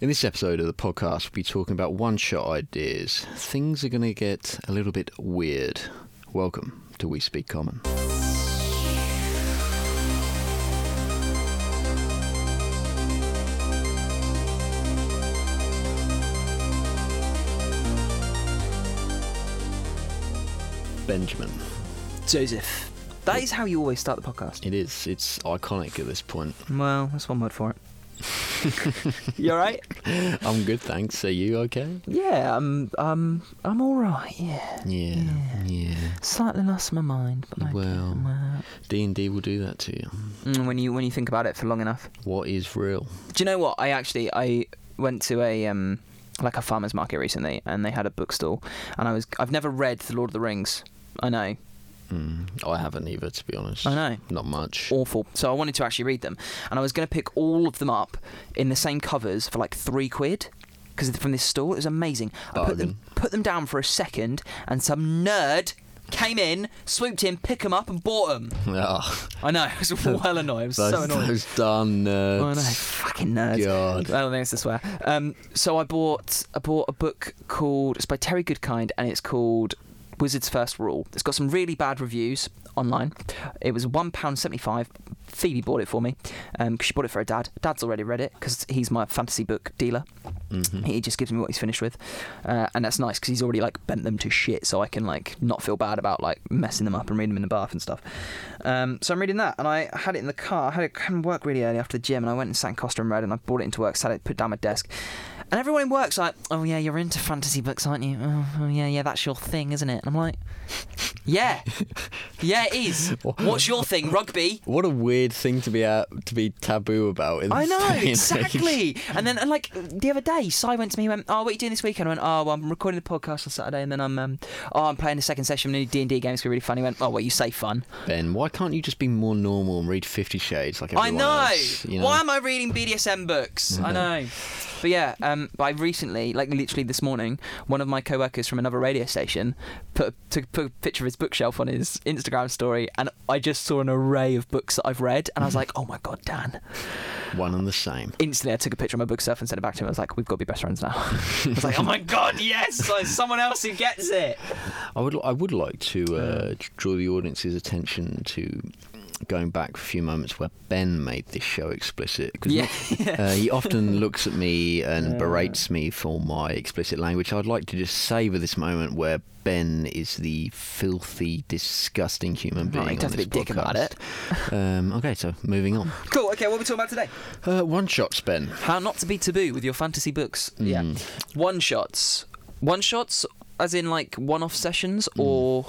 In this episode of the podcast, we'll be talking about one shot ideas. Things are going to get a little bit weird. Welcome to We Speak Common. Benjamin. Joseph. That is how you always start the podcast. It is. It's iconic at this point. Well, that's one word for it. you alright? I'm good, thanks. Are you okay? Yeah, I'm um I'm alright, yeah. Yeah. Yeah. Slightly lost my mind, but. Well. well. D and D will do that to you. Mm, when you when you think about it for long enough. What is real? Do you know what? I actually I went to a um like a farmers market recently and they had a bookstall and I was I've never read The Lord of the Rings. I know. Mm, I haven't either, to be honest. I know. Not much. Awful. So I wanted to actually read them, and I was going to pick all of them up in the same covers for like three quid. Because from this store, it was amazing. I put them put them down for a second, and some nerd came in, swooped in, picked them up, and bought them. Ah, I know. It was well annoying. It was those, so annoying. those darn nerds. I know, fucking nerds. God. I don't think it's to swear. Um, so I bought I bought a book called it's by Terry Goodkind and it's called Wizard's First Rule. It's got some really bad reviews online. It was one pound seventy five. Phoebe bought it for me because she bought it for her dad. Dad's already read it because he's my fantasy book dealer. Mhm. He just gives me what he's finished with, uh, and that's nice because he's already like bent them to shit, so I can like not feel bad about like messing them up and reading them in the bath and stuff. Um, so I'm reading that, and I had it in the car. I had it come work really early after the gym, and I went and sat in Costa and read, and I brought it into work, sat it, put it down my desk, and everyone in work's like, "Oh yeah, you're into fantasy books, aren't you? Oh, oh yeah, yeah, that's your thing, isn't it?" And I'm like, "Yeah, yeah, it is. What's your thing? Rugby." What a weird thing to be out to be taboo about. In I know and exactly. And then, and like the other day, Si went to me. He went, "Oh, what are you doing this weekend?" I went, "Oh, well, I'm recording the podcast on Saturday, and then I'm, um, oh, I'm playing the second session of new D and D games. It's really fun." He went, "Oh, well, you say fun." Ben, why can't you just be more normal and read Fifty Shades like I everyone know. else? You know? Why am I reading BDSM books? I know. But yeah, um, but I recently, like literally this morning, one of my co-workers from another radio station put took put a picture of his bookshelf on his Instagram story, and I just saw an array of books that I've read, and I was like, "Oh my god, Dan!" One and the same. Instantly, I took a picture of my bookshelf and sent it back to him. I was like, "We've got to be best friends now." I was like, "Oh my god, yes!" Like someone else who gets it. I would I would like to uh, draw the audience's attention to going back for a few moments where Ben made this show explicit because Yeah. uh, he often looks at me and berates me for my explicit language. I'd like to just savour this moment where Ben is the filthy, disgusting human being. Right, on this bit dick about podcast. Um, okay, so moving on. Cool. Okay, what are we talking about today? Uh, one shots, Ben. How not to be taboo with your fantasy books. Yeah. One shots. One shots, as in like one-off sessions, or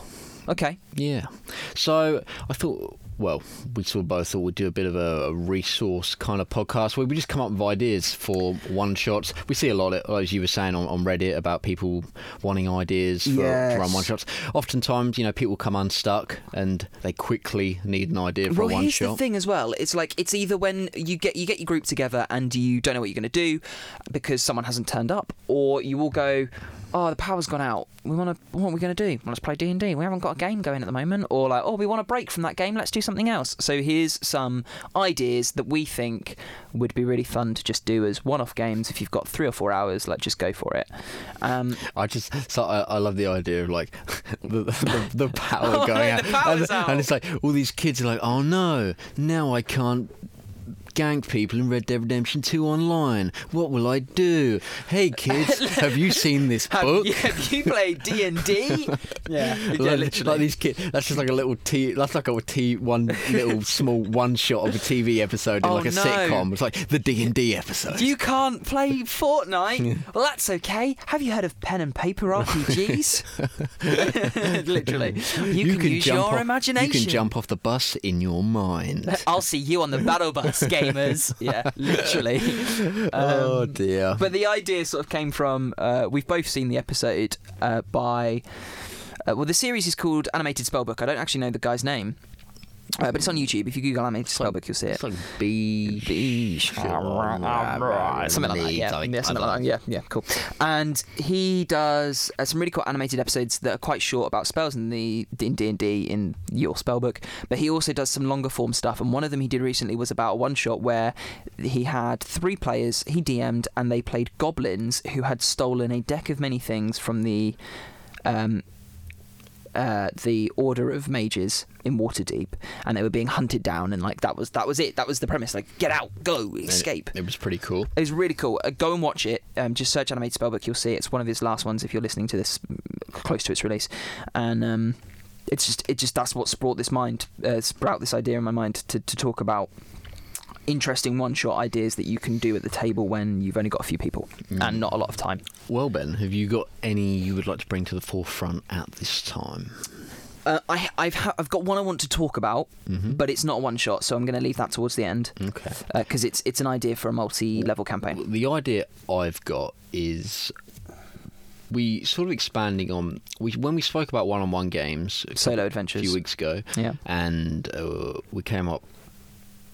okay. Yeah. So I thought, well, we sort of both thought we'd do a bit of a, a resource kind of podcast where we just come up with ideas for one shots. We see a lot, of, as you were saying on, on Reddit, about people wanting ideas for, Yes. to run one shots. Oftentimes, you know, people come unstuck and they quickly need an idea for well, a one here's shot. the thing as well. It's like it's either when you get you get your group together and you don't know what you're going to do because someone hasn't turned up, or you all go, "Oh, the power's gone out. We want to. What are we going to do? Well, let's play D and D. We haven't got a game going at the moment." Or like, "Oh, we want a break from that game. Let's do something else." So here's some ideas that we think would be really fun to just do as one-off games. If you've got three or four hours, like just go for it. Um, I just so I, I love the idea of like the, the, the power Oh, going out, the power's and, out. and it's like all these kids are like, oh no, now I can't gank people in Red Dead Redemption 2 online. What will I do? Hey kids, have you seen this have, book? you, have you played D and D? Yeah, yeah, like, literally. like these kids, that's just like a little t. That's like a t one little small one shot of a TV episode in Oh, like a no. sitcom. It's like the D and D episode. You can't play Fortnite. well, that's okay. Have you heard of pen and paper RPGs? Literally, you, can, use jump your off, imagination. You can jump off the bus in your mind. I'll see you on the battle bus, gamers. Yeah, literally. oh dear. But the idea sort of came from uh, we've both seen the episode uh, by. Uh, well, the series is called Animated Spellbook. I don't actually know the guy's name. Uh, but it's on YouTube. If you Google animated spellbook, you'll see it. It's like B. B- something like that. Yeah, yeah, something like that. Yeah, yeah, cool. And he does uh, some really cool animated episodes that are quite short about spells in the in D and D in your spellbook. But he also does some longer form stuff. And one of them he did recently was about a one shot where he had three players. He DM'd and they played goblins who had stolen a deck of many things from the. Um, uh, the order of mages in Waterdeep, and they were being hunted down, and like that was that was it. That was the premise. Like, get out, go, escape. It was pretty cool. It was really cool. Uh, go and watch it. Um, just search animated spellbook. You'll see it. it's one of his last ones if you're listening to this mm, close to its release, and um, it's just it just that's what brought this mind uh, sprout this idea in my mind to to talk about interesting one shot ideas that you can do at the table when you've only got a few people and not a lot of time. Well, Ben, have you got any you would like to bring to the forefront at this time? Uh, I, I've ha- I've got one I want to talk about, but it's not a one shot, so I'm going to leave that towards the end Okay. because it's it's an idea for a multi-level campaign. The idea I've got is we sort of expanding on we when we spoke about one-on-one games Solo adventures. a few weeks ago, Yeah. and uh, we came up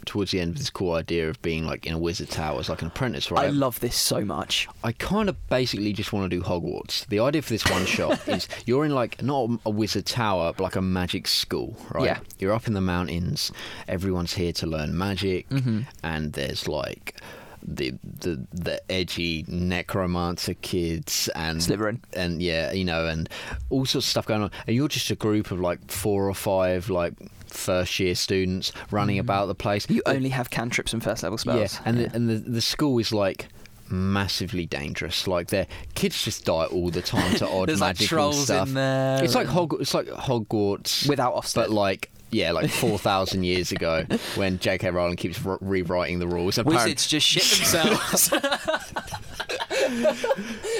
towards the end of this cool idea of being like in a wizard tower as like an apprentice, right? I love this so much. I kind of basically just want to do Hogwarts. The idea for this one shot is you're in like not a wizard tower, but like a magic school, right? Yeah. You're up in the mountains. Everyone's here to learn magic, Mm-hmm. and there's like the the the edgy necromancer kids and Slytherin. and yeah, you know, and all sorts of stuff going on. And you're just a group of like four or five like first year students running mm. about the place. You only have cantrips and first level spells. Yeah, and The, and the the school is like massively dangerous. Like their kids just die all the time to odd There's, like, magical trolls stuff. in there It's like Hog- it's like Hogwarts Without Ofsted. but like. Yeah, like four thousand years ago, when J.K. Rowling keeps re- rewriting the rules. Apparently, Wizards just shit themselves.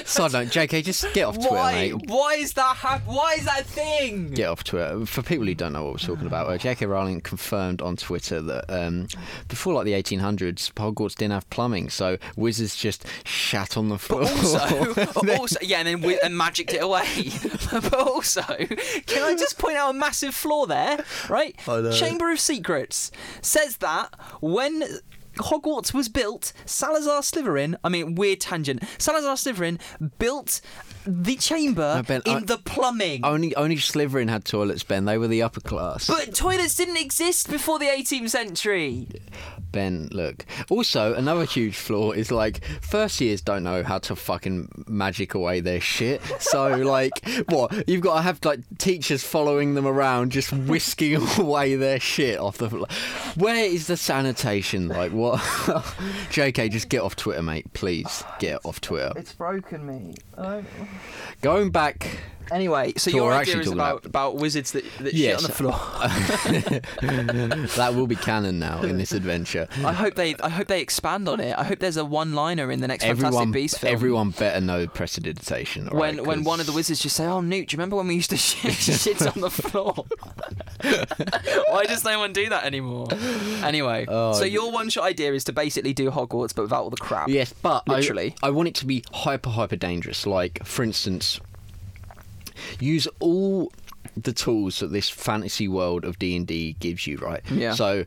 side note, J.K. just get off Twitter, why? mate. Why is that? hap- why is that thing? Get off Twitter. For people who don't know what we're talking about, uh, J.K. Rowling confirmed on Twitter that um, before like the 1800s, Hogwarts didn't have plumbing, so wizards just shat on the floor. Also, also, yeah, and then wi- and magicked it away. but also, can I just point out a massive flaw there? Right, I know. Chamber of Secrets says that when. Hogwarts was built. Salazar Slytherin. I mean, weird tangent. Salazar Slytherin built the chamber No, Ben, in I- the plumbing. Only only Slytherin had toilets, Ben. They were the upper class. But toilets didn't exist before the 18th century. Ben, look. Also, another huge flaw is like first years don't know how to fucking magic away their shit. So like, what you've got to have like teachers following them around, just whisking away their shit off the. fl- Where is the sanitation? Like what? Jk, just get off Twitter, mate. Please get off Twitter. It's broken me. Going back. Anyway, so So your idea is about, about- about wizards that, that Yes. shit on the floor. that will be canon now in this adventure. I hope they I hope they expand on it. I hope there's a one-liner in the next Everyone, Fantastic Beasts film. everyone better know prestidigitation. when right, when one of the wizards just say, "Oh, Newt, do you remember when we used to shit, shit on the floor?" Why does no one do that anymore? Anyway, Oh, so your one-shot idea is to basically do Hogwarts, but without all the crap. Yes, but I- Literally. I, want it to be hyper hyper dangerous. Like, for instance, use all the tools that this fantasy world of D and D gives you. Right. Yeah. So.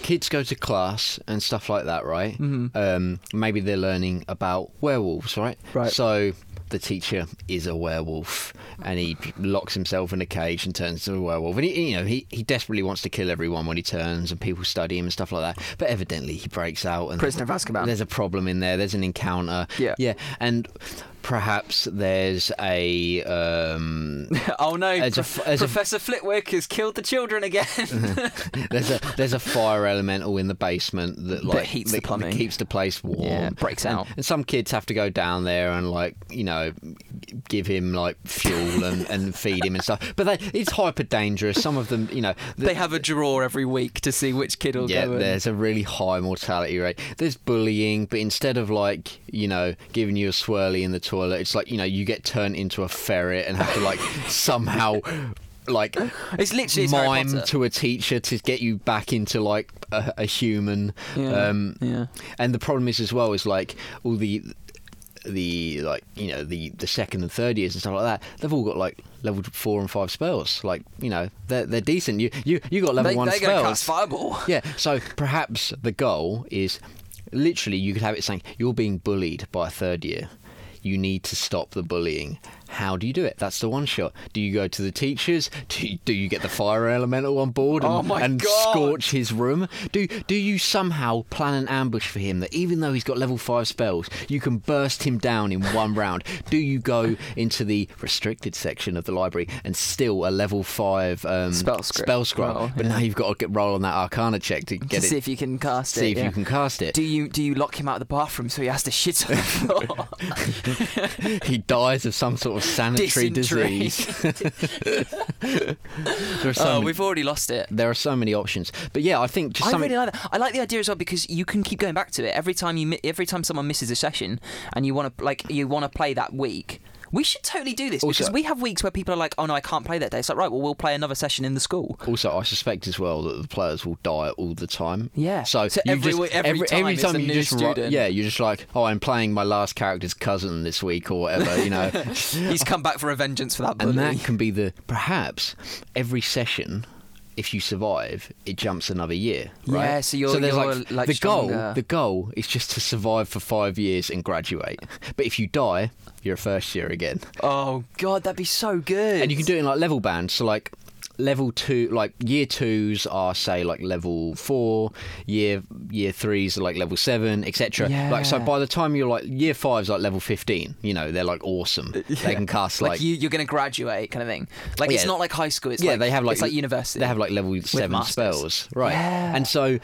Kids go to class and stuff like that, right? Mm-hmm. Um, maybe they're learning about werewolves, right? Right. So the teacher is a werewolf, and he locks himself in a cage and turns into a werewolf. And he, you know, he, he desperately wants to kill everyone when he turns, and people study him and stuff like that. But evidently, he breaks out, and Prisoner of Azkaban. there's a problem in there. There's an encounter. Yeah. Yeah. And perhaps there's a um, oh no, a Pro- f- as a- Professor Flitwick has killed the children again. there's a there's a fire elemental in the basement that like heats the that- that plumbing. keeps the place warm. Yeah, breaks and, out. And some kids have to go down there and like you know give him like fuel and, and feed him and stuff. But they, it's hyper dangerous. Some of them, you know, they have a draw every week to see which kid will Yeah, go there's a really high mortality rate. There's bullying, but instead of like, you know, giving you a swirly in the toilet, it's like, you know, you get turned into a ferret and have to like somehow like It's literally it's mime to a teacher to get you back into like a, a human. Yeah, Um, yeah. And the problem is as well is like all the the like you know the the second and third years and stuff like that they've all got like level four and five spells. Like you know, they're they're decent. You you you got level they, one gonna spells. cast fireball. Yeah, so perhaps the goal is literally you could have it saying you're being bullied by a third year. You need to stop the bullying. How do you do it? That's the one shot. Do you go to the teachers? Do you, do you get the fire elemental on board and, Oh and scorch his room? Do do you somehow plan an ambush for him that even though he's got level five spells, you can burst him down in one round? Do you go into the restricted section of the library and steal a level five um, Spell script spell scroll? roll, but yeah. now you've got to get roll on that Arcana check to get to it see if you can cast see it. if yeah. you can cast it. Do you do you lock him out of the bathroom so he has to shit on the floor? he dies of some sort of sanitary Dysentery. disease. there, are so oh, many, we've already lost it. there are so many options. But yeah, I think just I something. really like that. I like the idea as well because you can keep going back to it every time you every time someone misses a session and you want to like you want to play that week. We should totally do this Also- because we have weeks where people are like, "Oh no, I can't play that day." It's like, right, well, we'll play another session in the school. also, I suspect as well that the players will die all the time. Yeah. So, So every just, week- every time it's a you just student. yeah, you're just like, oh, I'm playing my last character's cousin this week or whatever, you know. He's come back for a vengeance for that bully. and that can be the perhaps every session. If you survive, it jumps another year, right? Yeah, so you're- there's you're, like, like, the stronger. goal. The goal is just to survive for five years and graduate. But if you die, you're a first year again, oh god, that'd be so good. and you can do it in like level bands. So like level two, like year twos are say like level four, year year threes are like level seven, etc. Like so, by the time you're like year five's like level fifteen, you know they're like awesome. They can cast like, like you, you're going to graduate, kind of thing. Like it's not like high school. It's yeah, like, they have like it's like university. They have like level seven masters. spells, right? Yeah. And so,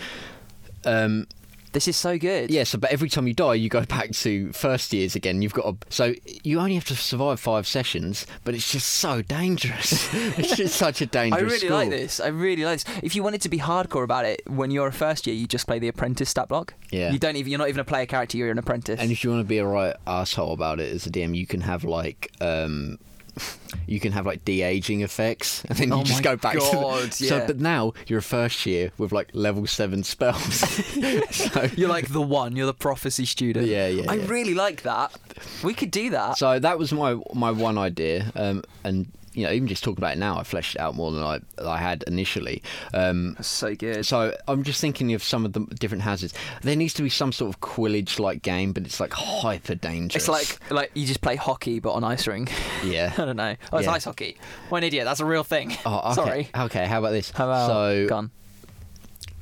um, this is so good. yeah. So, but every time you die, you go back to first years again. You've got to, so you only have to survive five sessions, but it's just so dangerous. it's just such a dangerous. I really school. like this. I really like this. If you wanted to be hardcore about it, when you're a first year, you just play the apprentice stat block. Yeah. You don't even. You're not even a player character. You're an apprentice. And if you want to be a right asshole about it as a DM, you can have like. Um, you can have like de-aging effects, and then you Oh just go back to. God, The, yeah. So, but now you're a first year with like level seven spells. so, you're like the one. You're the prophecy student. Yeah, yeah, I yeah. really like that. We could do that. So that was my my one idea, um, and you know, even just talking about it now, I fleshed it out more than I I had initially. Um, so good. so I'm just thinking of some of the different hazards. There needs to be some sort of Quidditch like game, but it's like hyper dangerous. It's like like you just play hockey but on ice ring. yeah. I don't know. Oh, it's Yeah. ice hockey. What an idiot. That's a real thing. Oh, okay. Sorry. Okay, how about this? How about so gun?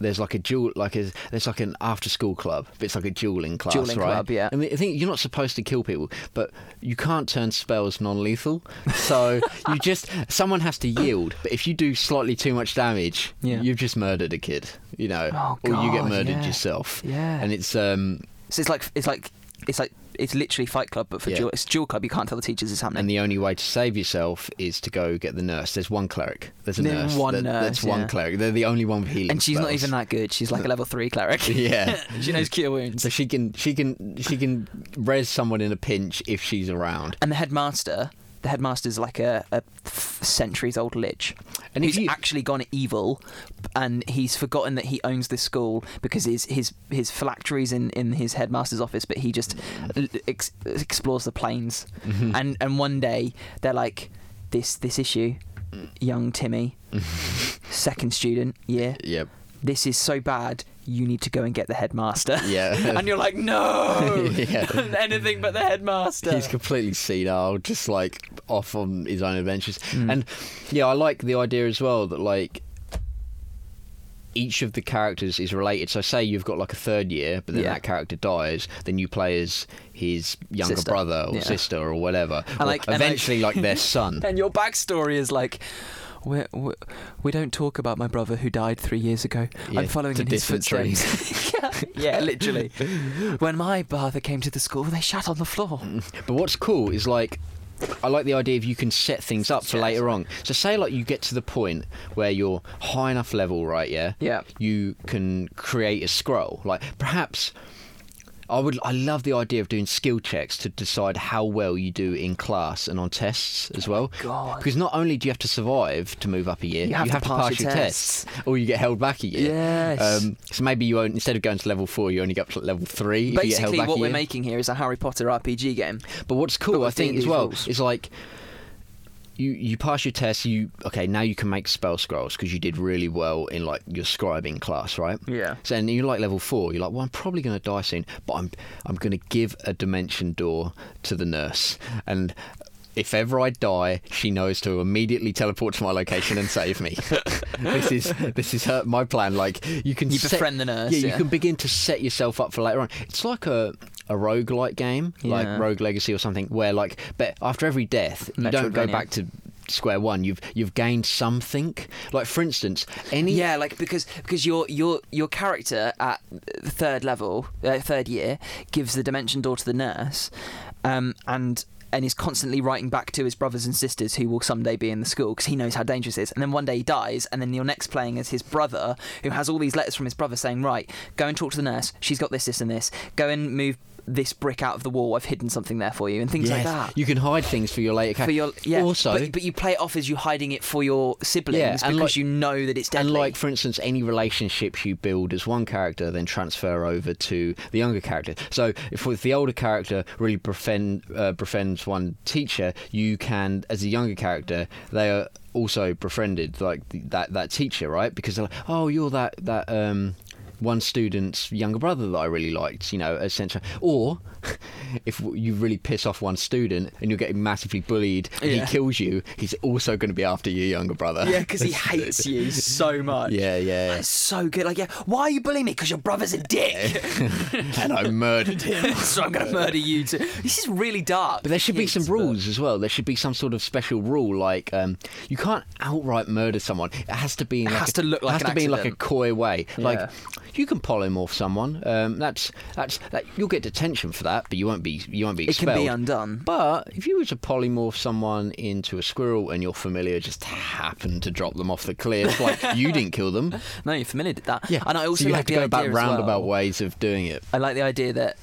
There's like a duel, like a there's like an after school club, but it's like a dueling class, Dueling right? club, yeah. I mean, I think you're not supposed to kill people, but you can't turn spells non-lethal. So you just someone has to yield. But if you do slightly too much damage, Yeah. you've just murdered a kid, you know, Oh, or you get murdered yeah. yourself. Yeah. and it's um, So it's like it's like it's like it's literally Fight Club, but for Yeah. duel. It's duel club. You can't tell the teachers it's happening. and the only way to save yourself is to go get the nurse. There's one cleric. There's a There's nurse. one That- That's nurse, one cleric. They're the only one with healing. And she's not even that good. She's like a level three cleric. Yeah. she knows cure wounds. So she can she can she can res someone in a pinch if she's around. And the headmaster, the headmaster's like a, a centuries old lich. And he's you- actually gone evil, and he's forgotten that he owns this school because his his his phylactery's in, in his headmaster's office, but he just ex- explores the planes. Mm-hmm. And and one day they're like, this this issue, young Timmy, second student, yeah, Yep. This is so bad. You need to go and get the headmaster. Yeah. and you're like, no, Yeah. anything but the headmaster. He's completely senile, just like off on his own adventures. Mm. And yeah, I like the idea as well that like each of the characters is related. So say you've got like a third year, but then Yeah. that character dies, then you play as his younger Sister. brother or Yeah. sister or whatever. And Or like- and like- eventually like their son. And your backstory is like, we we we don't talk about my brother who died three years ago. Yeah, I'm following in his footsteps. yeah, literally. When my brother came to the school, they shat on the floor. But what's cool is like I like the idea of you can set things up for Yeah, later on. So say like you get to the point where you're high enough level, right? Yeah. Yeah. You can create a scroll. Like perhaps I would. I love the idea of doing skill checks to decide how well you do in class and on tests as well. Oh God. Because not only do you have to survive to move up a year, You have to pass your tests. or you get held back a year. Yes. Um, so maybe you won't, instead of going to level four, you only go up to level three. if you get held Basically, back what we're making here is a Harry Potter RPG game. But what's cool, But I think, as well, rules. is like you you pass your test. You okay? Now you can make spell scrolls because you did really well in like your scribing class, right? Yeah. So and you're like level four. You're like, well, I'm probably going to die soon, but I'm I'm going to give a dimension door to the nurse, and if ever I die, she knows to immediately teleport to my location and save me. this is this is her, my plan. Like you can You set- befriend the nurse, Yeah, you can begin to set yourself up for later on. It's like a a roguelike game, like Rogue Legacy or something, where like but after every death, you don't go back to square one. You've you've gained something. Like for instance, any Yeah, like because because your your your character at the third level, uh, third year, gives the dimension door to the nurse, um, and and is constantly writing back to his brothers and sisters who will someday be in the school because he knows how dangerous it is. And then one day he dies, and then you're next playing as his brother who has all these letters from his brother saying, right, go and talk to the nurse. She's got this, this, and this. Go and move this brick out of the wall. I've hidden something there for you, and things like that. you can hide things for your later. for your yeah, also, but, but you play it off as you hiding it for your siblings Yeah, because like- you know that it's deadly. And like, for instance, any relationships you build as one character, then transfer over to the younger character. So if with the older character really befriend, uh, befriends one teacher, you can, as a younger character, they are also befriended like that that teacher, right? Because they're like, oh, you're that that um. One student's younger brother that I really liked, you know, essentially. Or if you really piss off one student and you're getting massively bullied and Yeah. he kills you, he's also going to be after your younger brother. Yeah, because he hates you so much. Yeah, yeah. It's so good. Like, yeah, why are you bullying me? Because your brother's a dick. and I murdered him. so I'm going to murder you too. This is really dark. But there should be some Kids, but- rules as well. There should be some sort of special rule, like um, you can't outright murder someone. It has to be in It like has a, to look like. it has to be in like a coy way. Yeah. Like you can polymorph someone. Um, that's that's that, you'll get detention for that, but you won't be you won't be expelled. It can be undone. But if you were to polymorph someone into a squirrel and your familiar just happened to drop them off the cliff, like you didn't kill them, No, you're familiar with that. Yeah, and I also so you like have to go about roundabout well. ways of doing it. I like the idea that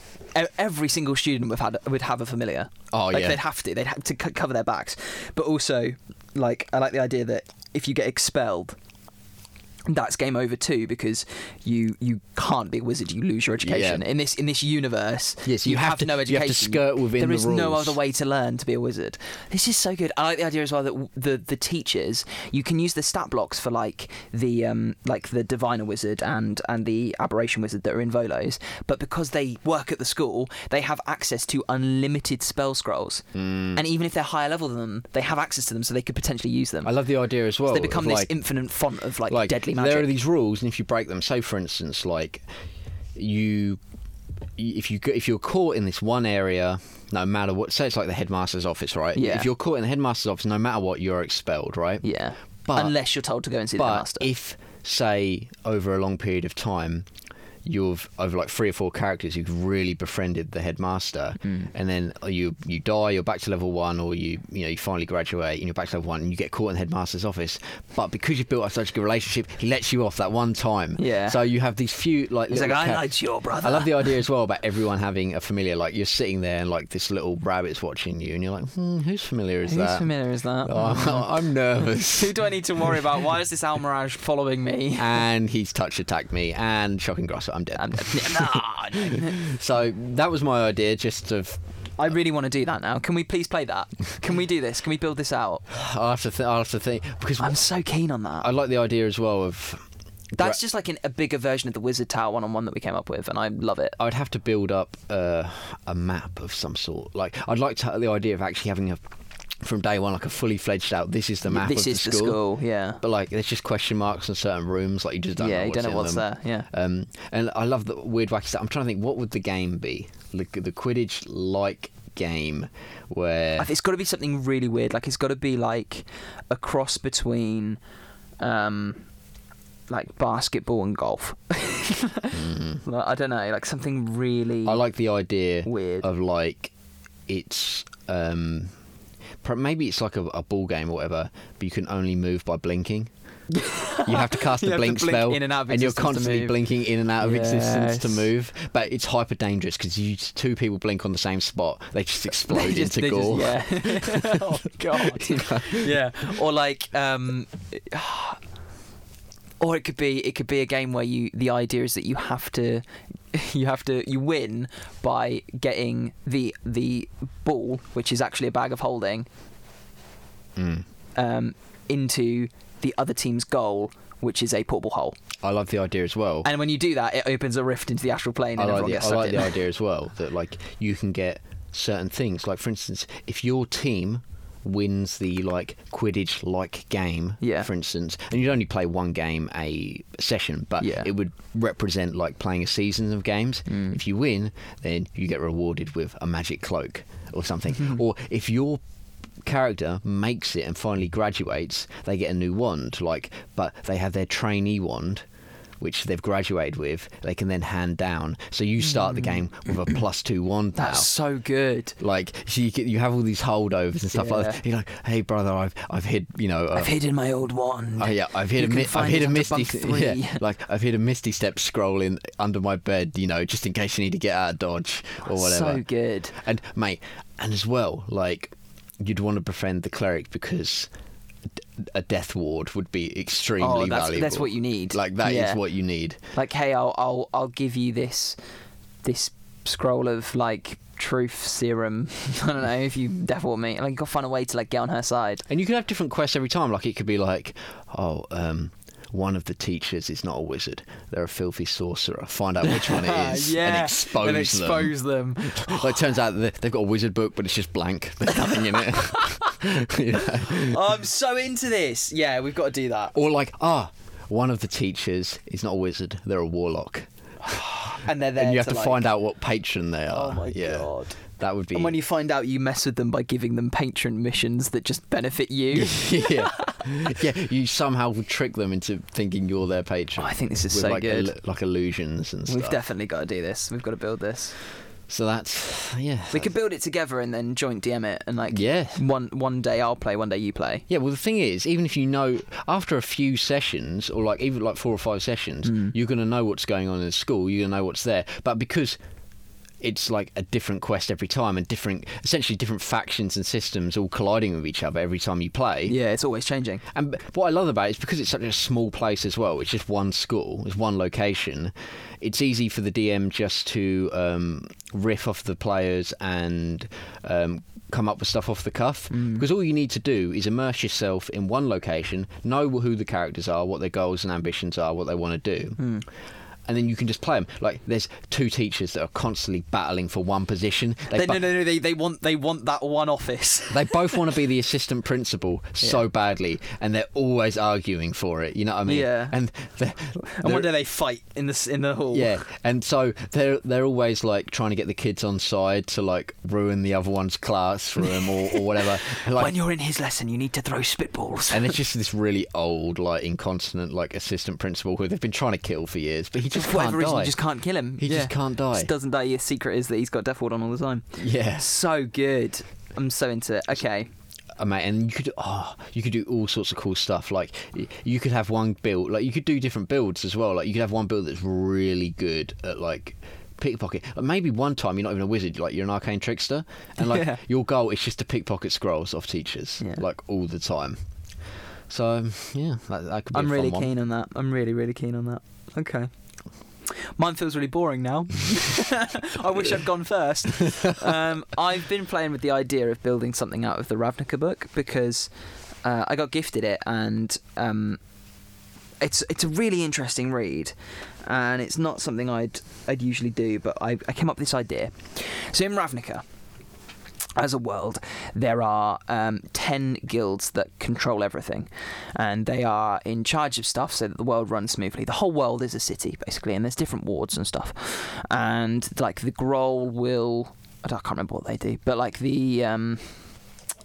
every single student would have would have a familiar. Oh, like yeah. they'd have to. They'd have to c- cover their backs. But also, like I like the idea that if you get expelled. That's game over too because you you can't be a wizard. You lose your education Yeah. in this in this universe. Yes, you have to- no you have to skirt within There the is no other way to learn to be a wizard. This is so good. I like the idea as well that the the teachers you can use the stat blocks for like the um like the diviner wizard and and the aberration wizard that are in Volos, but because they work at the school, they have access to unlimited spell scrolls, Hmm. and even if they're higher level than them, they have access to them, so they could potentially use them. I love the idea as well. so they become this like, infinite font of like, like deadly magic. there are these rules, and if you break them, say for instance, like you, if you if you're caught in this one area, no matter what, say it's like the headmaster's office, right? Yeah. If you're caught in the headmaster's office, no matter what, you're expelled, right? yeah, But- unless you're told to go and see the But master. if, say, over a long period of time, you've over like three or four characters you've really befriended the headmaster Hmm. and then you you die you're back to level one or you you know you finally graduate and you're back to level one and you get caught in the headmaster's office but because you've built up such a good relationship he lets you off that one time Yeah. so you have these few like He's like, I liked your brother. I love the idea as well about everyone having a familiar like you're sitting there and like this little rabbit's watching you and you're like hmm, whose familiar is Whose that who's familiar is that? Oh, I'm nervous Who do I need to worry about? Why is this Almiraj following me? and he's touch attacked me and shocking grasser I'm dead I'm dead. No. So that was my idea, just of I really want to do that now. Can we please play that? Can we do this? Can we build this out? I have to th- I have to think because I'm so keen on that. I like the idea as well of That's just like an, a bigger version of the Wizard Tower one-on-one that we came up with, and I love it. I'd have to build up uh, a map of some sort. Like I'd like to have the idea of actually having a from day one like a fully fledged out. This is the map this of is the the school. school, yeah. But like, there's just question marks in certain rooms. Like you just don't yeah, know you don't know what's them. there. Yeah. Um, and I love the weird wacky stuff. I'm trying to think what would the game be? Like the Quidditch like game where I think it's got to be something really weird. Like it's got to be like a cross between, um, like basketball and golf. Like, I don't know, like something really. Mm-hmm. I like the idea Weird. of like it's um maybe it's like a, a ball game or whatever, but you can only move by blinking. you have to cast You the blink blink spell, and and you're constantly blinking in and out of existence to move. But it's hyper dangerous because you two people blink on the same spot, they just explode They just- into they just- gore. yeah. oh god. yeah. Or like, um, or it could be it could be a game where you the idea is that you have to you have to you win by getting the the ball, which is actually a bag of holding. Mm. um, into the other team's goal, which is a portable hole. I love the idea as well. And when you do that, it opens a rift into the astral plane, I and like, everyone the, gets I like in. the idea as well that like you can get certain things. Like for instance, if your team wins the like Quidditch like game, Yeah. for instance, and you'd only play one game a session, but Yeah. it would represent like playing a season of games. Mm. If you win, then you get rewarded with a magic cloak or something. Mm-hmm. or if your character makes it and finally graduates, they get a new wand. Like, but they have their trainee wand, which they've graduated with. They can then hand down. So you start the game with a plus two wand now. Mm. That's so good. Like so you, you have all these holdovers and stuff like that. You're like, hey brother, I've I've hid you know. Uh, I've hidden my old wand. Oh yeah, I've hit you a mi- I've hit a misty yeah, like I've hit a misty step scroll in under my bed, you know, just in case you need to get out of dodge or whatever. That's so good. And mate, and as well, like you'd want to befriend the cleric because a death ward would be extremely Oh, that's, valuable. that's what you need. Like that is Yeah. what you need. Like, hey, I'll I'll I'll give you this this scroll of like truth serum. I don't know if you devil me. Like, you got to find a way to like get on her side. And you could have different quests every time. Like it could be like, oh, um, one of the teachers is not a wizard; they're a filthy sorcerer. Find out which one it is and expose and them. expose them. Like, it turns out that they've got a wizard book, but it's just blank. There's nothing in it. You know? I'm so into this. Yeah, we've got to do that. Or like, ah, one of the teachers is not a wizard; they're a warlock, And they're there. and you have to, to like- find out what patron they are. Oh my yeah, god. That would be. And when you find out, you mess with them by giving them patron missions that just benefit you. yeah, yeah, you somehow trick them into thinking you're their patron. Oh, I think this is with so like good. like illusions and stuff. We've definitely got to do this. We've got to build this. so that's yeah. We could build it together and then joint DM it, and like Yeah. one one day I'll play, one day you play. Yeah, well, the thing is, even if you know after a few sessions, or like even like four or five sessions, Mm. you're going to know what's going on in the school. You're going to know what's there. But because it's like a different quest every time, and different, essentially different factions and systems all colliding with each other every time you play. Yeah, it's always changing. And what I love about it is because it's such a small place as well. It's just one school, it's one location. It's easy for the DM just to um, riff off the players and um, come up with stuff off the cuff. Because all you need to do is immerse yourself in one location, know who the characters are, what their goals and ambitions are, what they want to do. And then you can just play them. Like there's two teachers that are constantly battling for one position. They They, bo- no, no, no. They, they want they want that one office. they both want to be the assistant principal so badly, and they're always arguing for it. You know what I mean? Yeah. And they're, And one day they fight in the in the hall. yeah, and so they're they're always like trying to get the kids on side to like ruin the other one's classroom or, or whatever. Like, when you're in his lesson, you need to throw spitballs. and it's just this really old, like incontinent, like assistant principal who they've been trying to kill for years, but he just For whatever reason, die. you just can't kill him. He yeah. just can't die. Just doesn't die. His secret is that he's got Death Ward on all the time. yeah. So good. I'm so into it. Okay. Uh, mate, and you could oh, you could do all sorts of cool stuff. Like you could have one build, like you could do different builds as well. Like you could have one build that's really good at like pickpocket. Like maybe one time you're not even a wizard, like you're an arcane trickster, and like Yeah. your goal is just to pickpocket scrolls off teachers, Yeah. like all the time. So yeah, that, that could be. I'm really one. keen on that. I'm really, really keen on that. Okay. Mine feels really boring now. I wish I'd gone first. Um, I've been playing with the idea of building something out of the Ravnica book because uh, I got gifted it and um, it's it's a really interesting read and it's not something I'd I'd usually do, but I, I came up with this idea. So in Ravnica, as a world, there are um, 10 guilds that control everything, and they are in charge of stuff so that the world runs smoothly. The whole world is a city, basically, and there's different wards and stuff. And, like, the Gruul will. I, can't remember what they do, but, like, the. Um,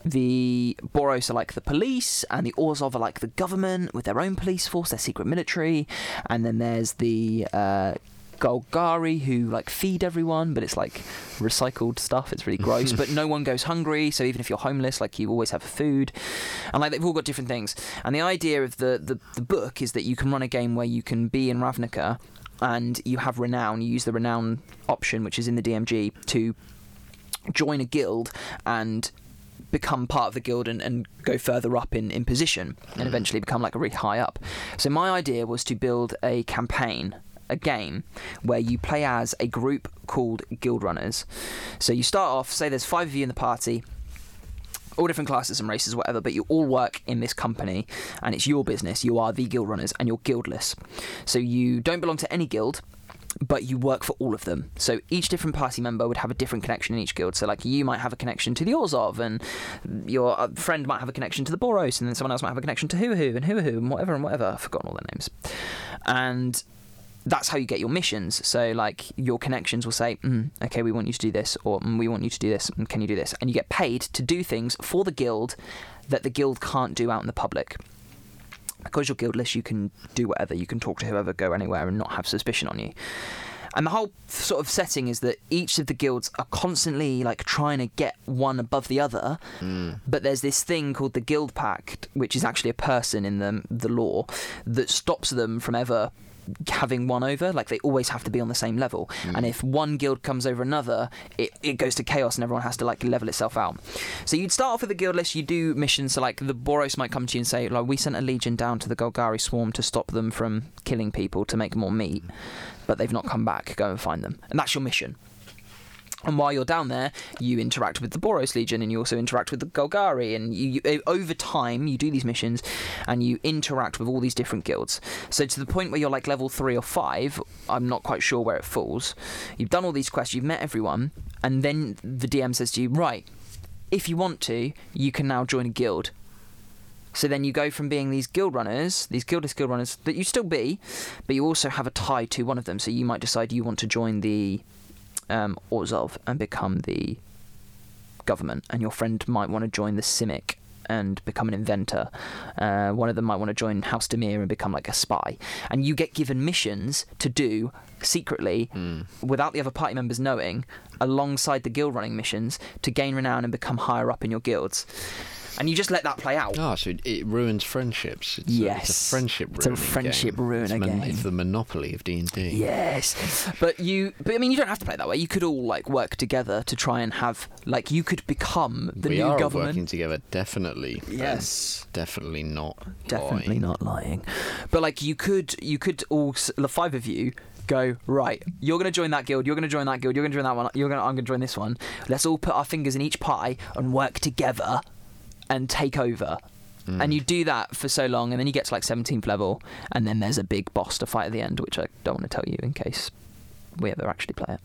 the Boros are like the police, and the Orzhov are like the government with their own police force, their secret military, and then there's the uh, Golgari who like feed everyone, but it's like recycled stuff. It's really gross, but no one goes hungry. So even if you're homeless, like you always have food, and like they've all got different things. And the idea of the the, the book is that you can run a game where you can be in Ravnica, and you have renown. You use the renown option, which is in the DMG, to join a guild and become part of the guild and, and go further up in, in position and mm. eventually become like a really high up. So my idea was to build a campaign, a game where you play as a group called Guild Runners. So you start off, say there's five of you in the party. all different classes and races, whatever, but you all work in this company and it's your business. You are the guild runners and you're guildless. So you don't belong to any guild. But you work for all of them. So each different party member would have a different connection in each guild. So, like, you might have a connection to the Orzhov, and your uh, friend might have a connection to the Boros, and then someone else might have a connection to Huahu and Huahu and whatever and whatever. I've forgotten all their names. And that's how you get your missions. So, like, your connections will say, mm, okay, we want you to do this, or mm, we want you to do this, and can you do this? And you get paid to do things for the guild that the guild can't do out in the public. Because you're guildless, you can do whatever. You can talk to whoever, go anywhere, and not have suspicion on you. And the whole sort of setting is that each of the guilds are constantly like trying to get one above the other. But there's this thing called the Guild Pact, which is actually a person in the the law that stops them from ever having one over like they always have to be on the same level. And mm. if one guild comes over another it, it goes to chaos and everyone has to like level itself out. So you'd start off with a guild list you do missions so like the boros might come to you and say like we sent a legion down to the golgari swarm to stop them from killing people to make more meat but they've not come back. Go and find them. And that's your mission and while you're down there, you interact with the Boros Legion, and you also interact with the Golgari. And you, you, eh, over time, you do these missions, and you interact with all these different guilds. So to the point where you're like level three or five, I'm not quite sure where it falls. You've done all these quests, you've met everyone, and then the DM says to you, right, if you want to, you can now join a guild. So then you go from being these guild runners, these guildless guild runners that you still be, but you also have a tie to one of them. So you might decide you want to join the um, Orzhov and become the government, and your friend might want to join the Simic and become an inventor. Uh, one of them might want to join House Dimir and become like a spy. And you get given missions to do secretly without the other party members knowing, alongside the guild running missions to gain renown and become higher up in your guilds. And you just let that play out. Ah, so it, ruins friendships. It's a, it's Yes. a friendship ruin. It's a friendship game. ruiner it's mon- game. It's the monopoly of D and D. Yes, but you, but I mean, you don't have to play that way. You could all like work together to try and have, like, you could become the we new are government. working together. Definitely. Yes. definitely not. Definitely lying. not lying. But like, you could, you could all, the five of you, go right. You're gonna join that guild. You're gonna join that guild. You're gonna join that one. You're gonna, I'm gonna join this one. Let's all put our fingers in each pie and work together and take over. Hmm. And you do that for so long, and then you get to like 17th level, and then there's a big boss to fight at the end, which I don't want to tell you in case we ever actually play it.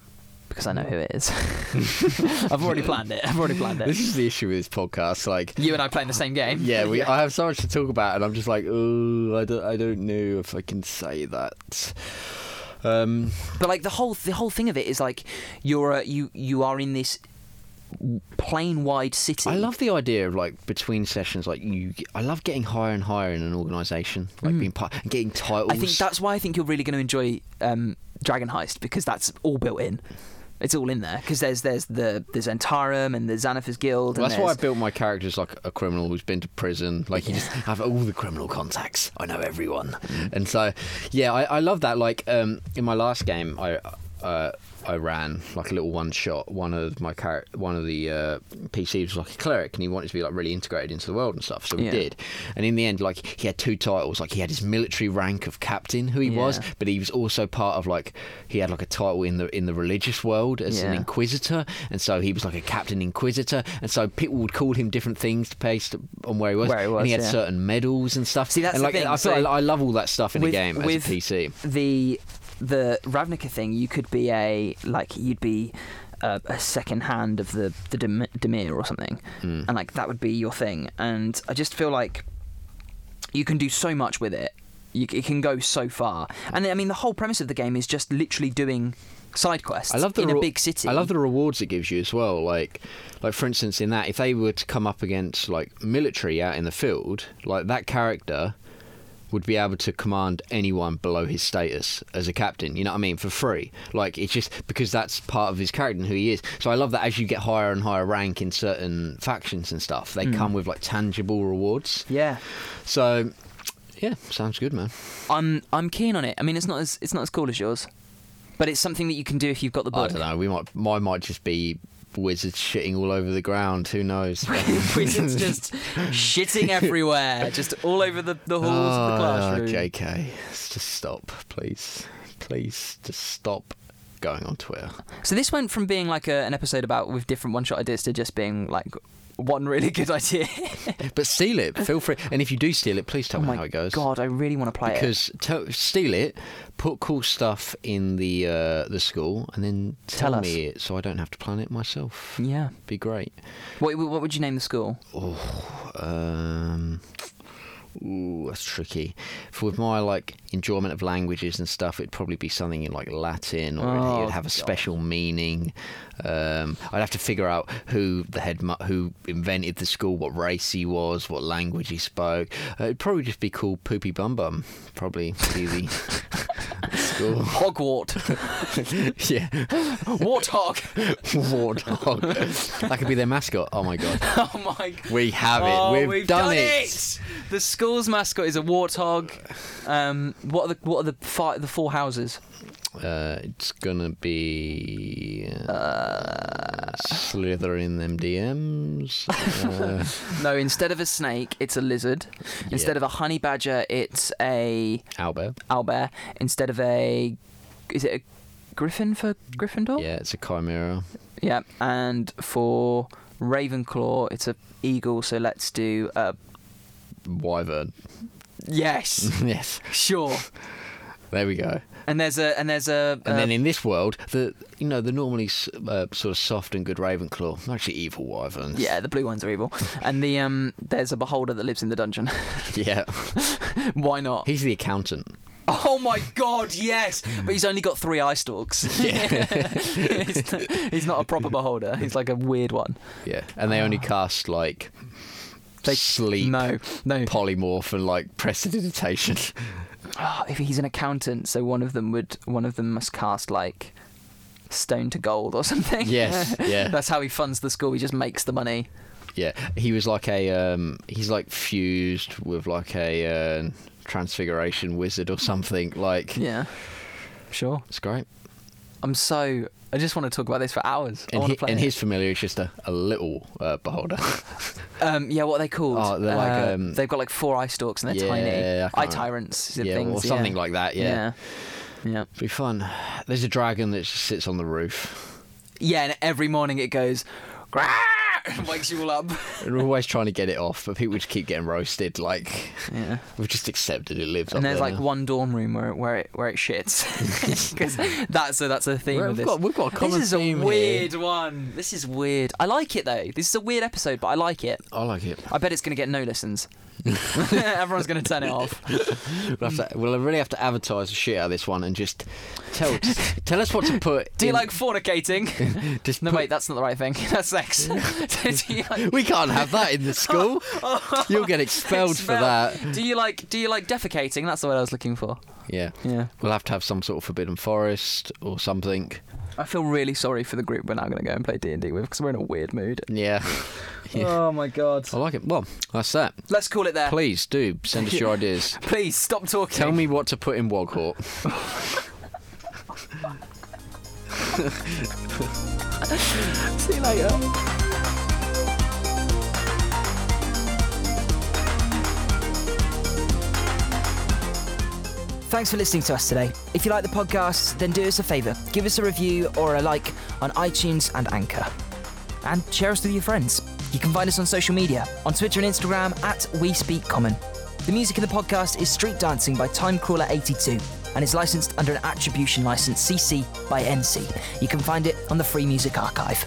Because I know who it is. I've already planned it. I've already planned it. This is the issue with this podcast. Like, You and I playing the same game. yeah, we. I have so much to talk about, and I'm just like, oh, I don't, I don't know if I can say that. Um, But like the whole the whole thing of it is like you're a, you you are in this plane wide city. I love the idea of like between sessions, like you. I love getting higher and higher in an organisation, like being part, and getting titles. Mm. I think that's why I think you're really going to enjoy um, Dragon Heist because that's all built in. It's all in there because there's there's the there's Zhentarim and the Xanathars Guild. Well, and that's why I built my character as like a criminal who's been to prison. Like you just have all the criminal contacts. I know everyone, Mm. and so yeah, I, I love that. Like um, in my last game, I uh, I ran like a little one shot. One of my char- one of the uh, PCs was like a cleric, and he wanted to be like really integrated into the world and stuff. So we Yeah. did. And in the end, like he had two titles. Like he had his military rank of captain, who he was, but he was also part of like he had like a title in the in the religious world as an inquisitor, and so he was like a captain inquisitor, and so people would call him different things based on where he was. Where he was and he had yeah. certain medals and stuff. See, that's and the like thing, I so I, I love all that stuff in with- the game as a PC. the the Ravnica thing, you could be a like you'd be a, a second hand of the the Dimir or something, Mm. and like that would be your thing. And I just feel like you can do so much with it. You, it can go so far. And I mean, the whole premise of the game is just literally doing side quests I love the in a big city. I love the rewards it gives you as well. Like, like for instance, in that, if they were to come up against like military out in the field, like that character would be able to command anyone below his status as a captain. You know what I mean? For free. Like it's just because that's part of his character and who he is. So I love that as you get higher and higher rank in certain factions and stuff, they hmm. come with like tangible rewards. Yeah. So. Yeah, sounds good, man. I'm I'm keen on it. I mean, it's not as it's not as cool as yours, but it's something that you can do if you've got the I don't know. We might, mine might just be wizards shitting all over the ground. Who knows? Wizards just shitting everywhere, just all over the, the halls of the Oh, classroom. Ah, JK, just stop, please, please, just stop going on Twitter. So this went from being like a, an episode about with different one shot ideas to just being like one really good idea. But steal it, feel free. And if you do steal it, please tell oh me how it goes. god, I really want to play it. Because steal it, put cool stuff in the uh, the school, and then tell, Tell me it so I don't have to plan it myself. Yeah. Be great. What what would you name the school? Um, ooh, that's tricky. For with my like enjoyment of languages and stuff, it'd probably be something in like Latin, or Oh, it'd have a God. special meaning. Um, I'd have to figure out who the head mu- who invented the school, what race he was, what language he spoke. Uh, it'd probably just be called Poopy Bum Bum. Probably be the school. Hogwart. yeah, Warthog. warthog. that could be their mascot. Oh my god, oh my god. we have it. Oh, We've, we've done, done it. it! The school's mascot is a warthog. Um, what are the what are the fi- the four houses? Uh, it's gonna be uh, Slytherin them DMs. Uh, No, instead of a snake, it's a lizard. Instead Yeah. of a honey badger, it's a Owlbear. owlbear. Instead of a, is it a griffin for Gryffindor? Yeah, it's a chimera. Yeah. And for Ravenclaw, it's a eagle. So let's do a. Wyvern. Yes. yes, sure. there we go. And there's a and there's a. And then in this world, the you know the normally uh, sort of soft and good Ravenclaw, actually evil wyverns. yeah, the blue ones are evil. And the um, there's a beholder that lives in the dungeon. yeah. Why not? He's the accountant. Oh my god, yes! But he's only got three eye stalks. he's, not, he's not a proper beholder. He's like a weird one. Yeah, and they only cast like They- sleep, No, no. polymorph, and like prestidigitation. Oh, if he's an accountant, so one of them would, one of them must cast like stone to gold or something. Yes, yeah. That's how he funds the school. He just makes the money. Yeah, he was like a um, he's like fused with like a uh, transfiguration wizard or something. Like Yeah, sure. it's great. I'm so. I just want to talk about this for hours. And, he, and his familiar is just a, a little uh, beholder. Um, yeah, what are they called? Oh, they're like, Uh, um, they've got like four eye stalks and they're Yeah, tiny. can't Eye tyrants, yeah, things, or something yeah. like that. Yeah. yeah, yeah. be fun. There's a dragon that just sits on the roof. Yeah, and every morning it goes, "Grah!" wakes you all up. We're always trying to get it off, but people just keep getting roasted. Like Yeah. we've just accepted it lives. And there's there like now. one dorm room where where it where it shits because that's a that's a theme We've of this. got- we've got a common this is a theme here. weird one. This is weird. I like it though. This is a weird episode, but I like it. I like it. I bet it's gonna get no listens. Everyone's gonna turn it off. We'll, to, we'll really have to advertise the shit out of this one and just tell tell us what to put. Do you like fornicating? Just no, put- wait, that's not the right thing. That's sex. Do you like- We can't have that in the school. You'll get expelled for that. Do you like do you like defecating? That's the word I was looking for. Yeah. Yeah. We'll have to have some sort of forbidden forest or something. I feel really sorry for the group we're now going to go and play D and D with because we're in a weird mood. Yeah. Yeah. Oh my god. I like it. Well, that's that. Let's call it there. Please do send us your ideas. Please stop talking. Tell me what to put in Woghort. See you later. Thanks for listening to us today. If you like the podcast, then do us a favour. Give us a review or a like on iTunes and Anchor. And share us with your friends. You can find us on social media, on Twitter and Instagram at We Speak Common. The music in the podcast is Street Dancing by Timecrawler82 and is licensed under an attribution license CC by NC. You can find it on the Free Music Archive.